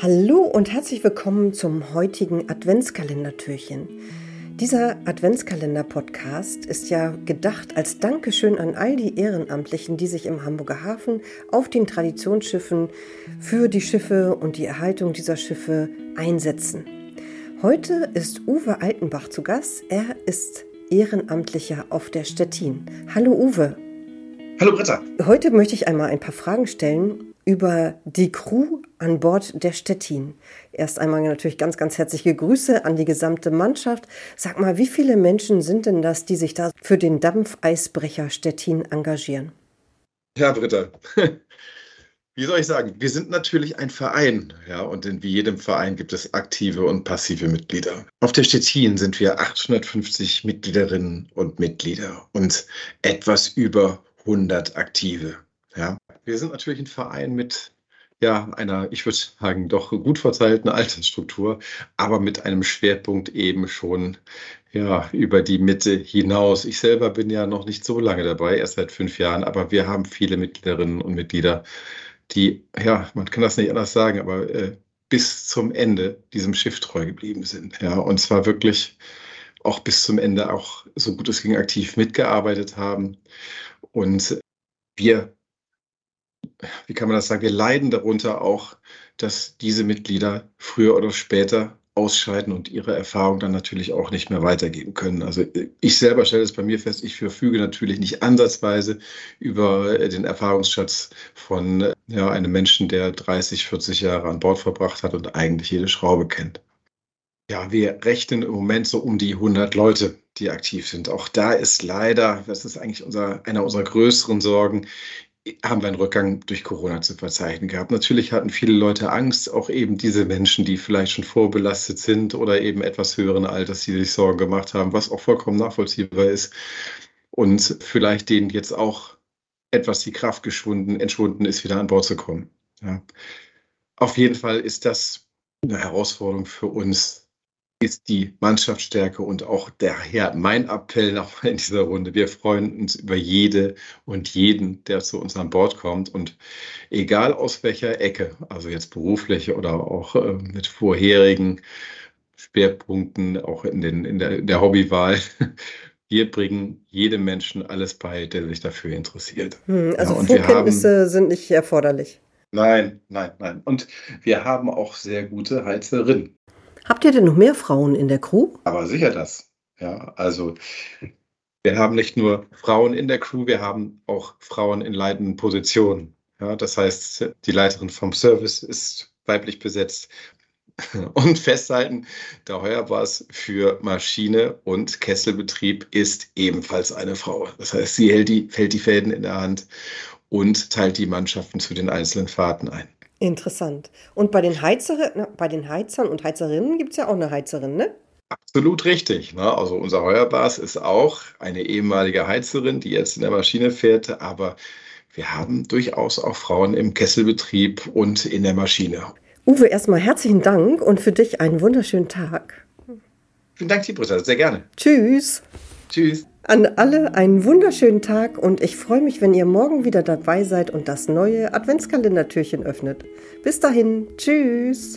Hallo und herzlich willkommen zum heutigen Adventskalendertürchen. Dieser Adventskalender-Podcast ist ja gedacht als Dankeschön an all die Ehrenamtlichen, die sich im Hamburger Hafen auf den Traditionsschiffen für die Schiffe und die Erhaltung dieser Schiffe einsetzen. Heute ist Uwe Altenbach zu Gast. Er ist Ehrenamtlicher auf der Stettin. Hallo Uwe. Hallo Britta. Heute möchte ich einmal ein paar Fragen stellen über die Crew an Bord der Stettin. Erst einmal natürlich ganz, ganz herzliche Grüße an die gesamte Mannschaft. Sag mal, wie viele Menschen sind denn das, die sich da für den Dampfeisbrecher Stettin engagieren? Ja, Britta. Wie soll ich sagen? Wir sind natürlich ein Verein, ja, und in wie jedem Verein gibt es aktive und passive Mitglieder. Auf der Stettin sind wir 850 Mitgliederinnen und Mitglieder und etwas über 100 Aktive. Wir sind natürlich ein Verein mit ja, einer, ich würde sagen, doch gut verteilten Altersstruktur, aber mit einem Schwerpunkt eben schon ja, über die Mitte hinaus. Ich selber bin ja noch nicht so lange dabei, erst seit fünf Jahren, aber wir haben viele Mitgliederinnen und Mitglieder, die, ja, man kann das nicht anders sagen, aber äh, bis zum Ende diesem Schiff treu geblieben sind. Ja, und zwar wirklich auch bis zum Ende auch so gut es ging aktiv mitgearbeitet haben. Und wir, wie kann man das sagen, wir leiden darunter auch, dass diese Mitglieder früher oder später ausscheiden und ihre Erfahrung dann natürlich auch nicht mehr weitergeben können. Also ich selber stelle es bei mir fest, ich verfüge natürlich nicht ansatzweise über den Erfahrungsschatz von ja, einem Menschen, der 30, 40 Jahre an Bord verbracht hat und eigentlich jede Schraube kennt. Ja, wir rechnen im Moment so um die 100 Leute, die aktiv sind. Auch da ist leider, das ist eigentlich unser, einer unserer größeren Sorgen, haben wir einen Rückgang durch Corona zu verzeichnen gehabt. Natürlich hatten viele Leute Angst, auch eben diese Menschen, die vielleicht schon vorbelastet sind oder eben etwas höheren Alters, die sich Sorgen gemacht haben, was auch vollkommen nachvollziehbar ist. Und vielleicht denen jetzt auch etwas die Kraft geschwunden, entschwunden ist, wieder an Bord zu kommen. Ja. Auf jeden Fall ist das eine Herausforderung für uns, ist die Mannschaftsstärke und auch daher mein Appell nochmal in dieser Runde. Wir freuen uns über jede und jeden, der zu uns an Bord kommt und egal aus welcher Ecke, also jetzt beruflich oder auch äh, mit vorherigen Schwerpunkten, auch in, den, in der, der Hobbywahl, wir bringen jedem Menschen alles bei, der sich dafür interessiert. Hm, also ja, Vorkenntnisse haben, sind nicht erforderlich. Nein, nein, nein. Und wir haben auch sehr gute Heizerinnen. Habt ihr denn noch mehr Frauen in der Crew? Aber sicher das. Ja, also wir haben nicht nur Frauen in der Crew, wir haben auch Frauen in leitenden Positionen. Ja, das heißt, die Leiterin vom Service ist weiblich besetzt. Und festhalten, der Heuerbass für Maschine und Kesselbetrieb ist ebenfalls eine Frau. Das heißt, sie hält die, hält die Fäden in der Hand und teilt die Mannschaften zu den einzelnen Fahrten ein. Interessant. Und bei den, Heizer, bei den Heizern und Heizerinnen gibt es ja auch eine Heizerin, ne? Absolut richtig. Ne? Also unser Heuerbas ist auch eine ehemalige Heizerin, die jetzt in der Maschine fährt, aber wir haben durchaus auch Frauen im Kesselbetrieb und in der Maschine. Uwe, erstmal herzlichen Dank und für dich einen wunderschönen Tag. Vielen Dank, Tibrita, sehr gerne. Tschüss. Tschüss. An alle einen wunderschönen Tag und ich freue mich, wenn ihr morgen wieder dabei seid und das neue Adventskalendertürchen öffnet. Bis dahin, tschüss.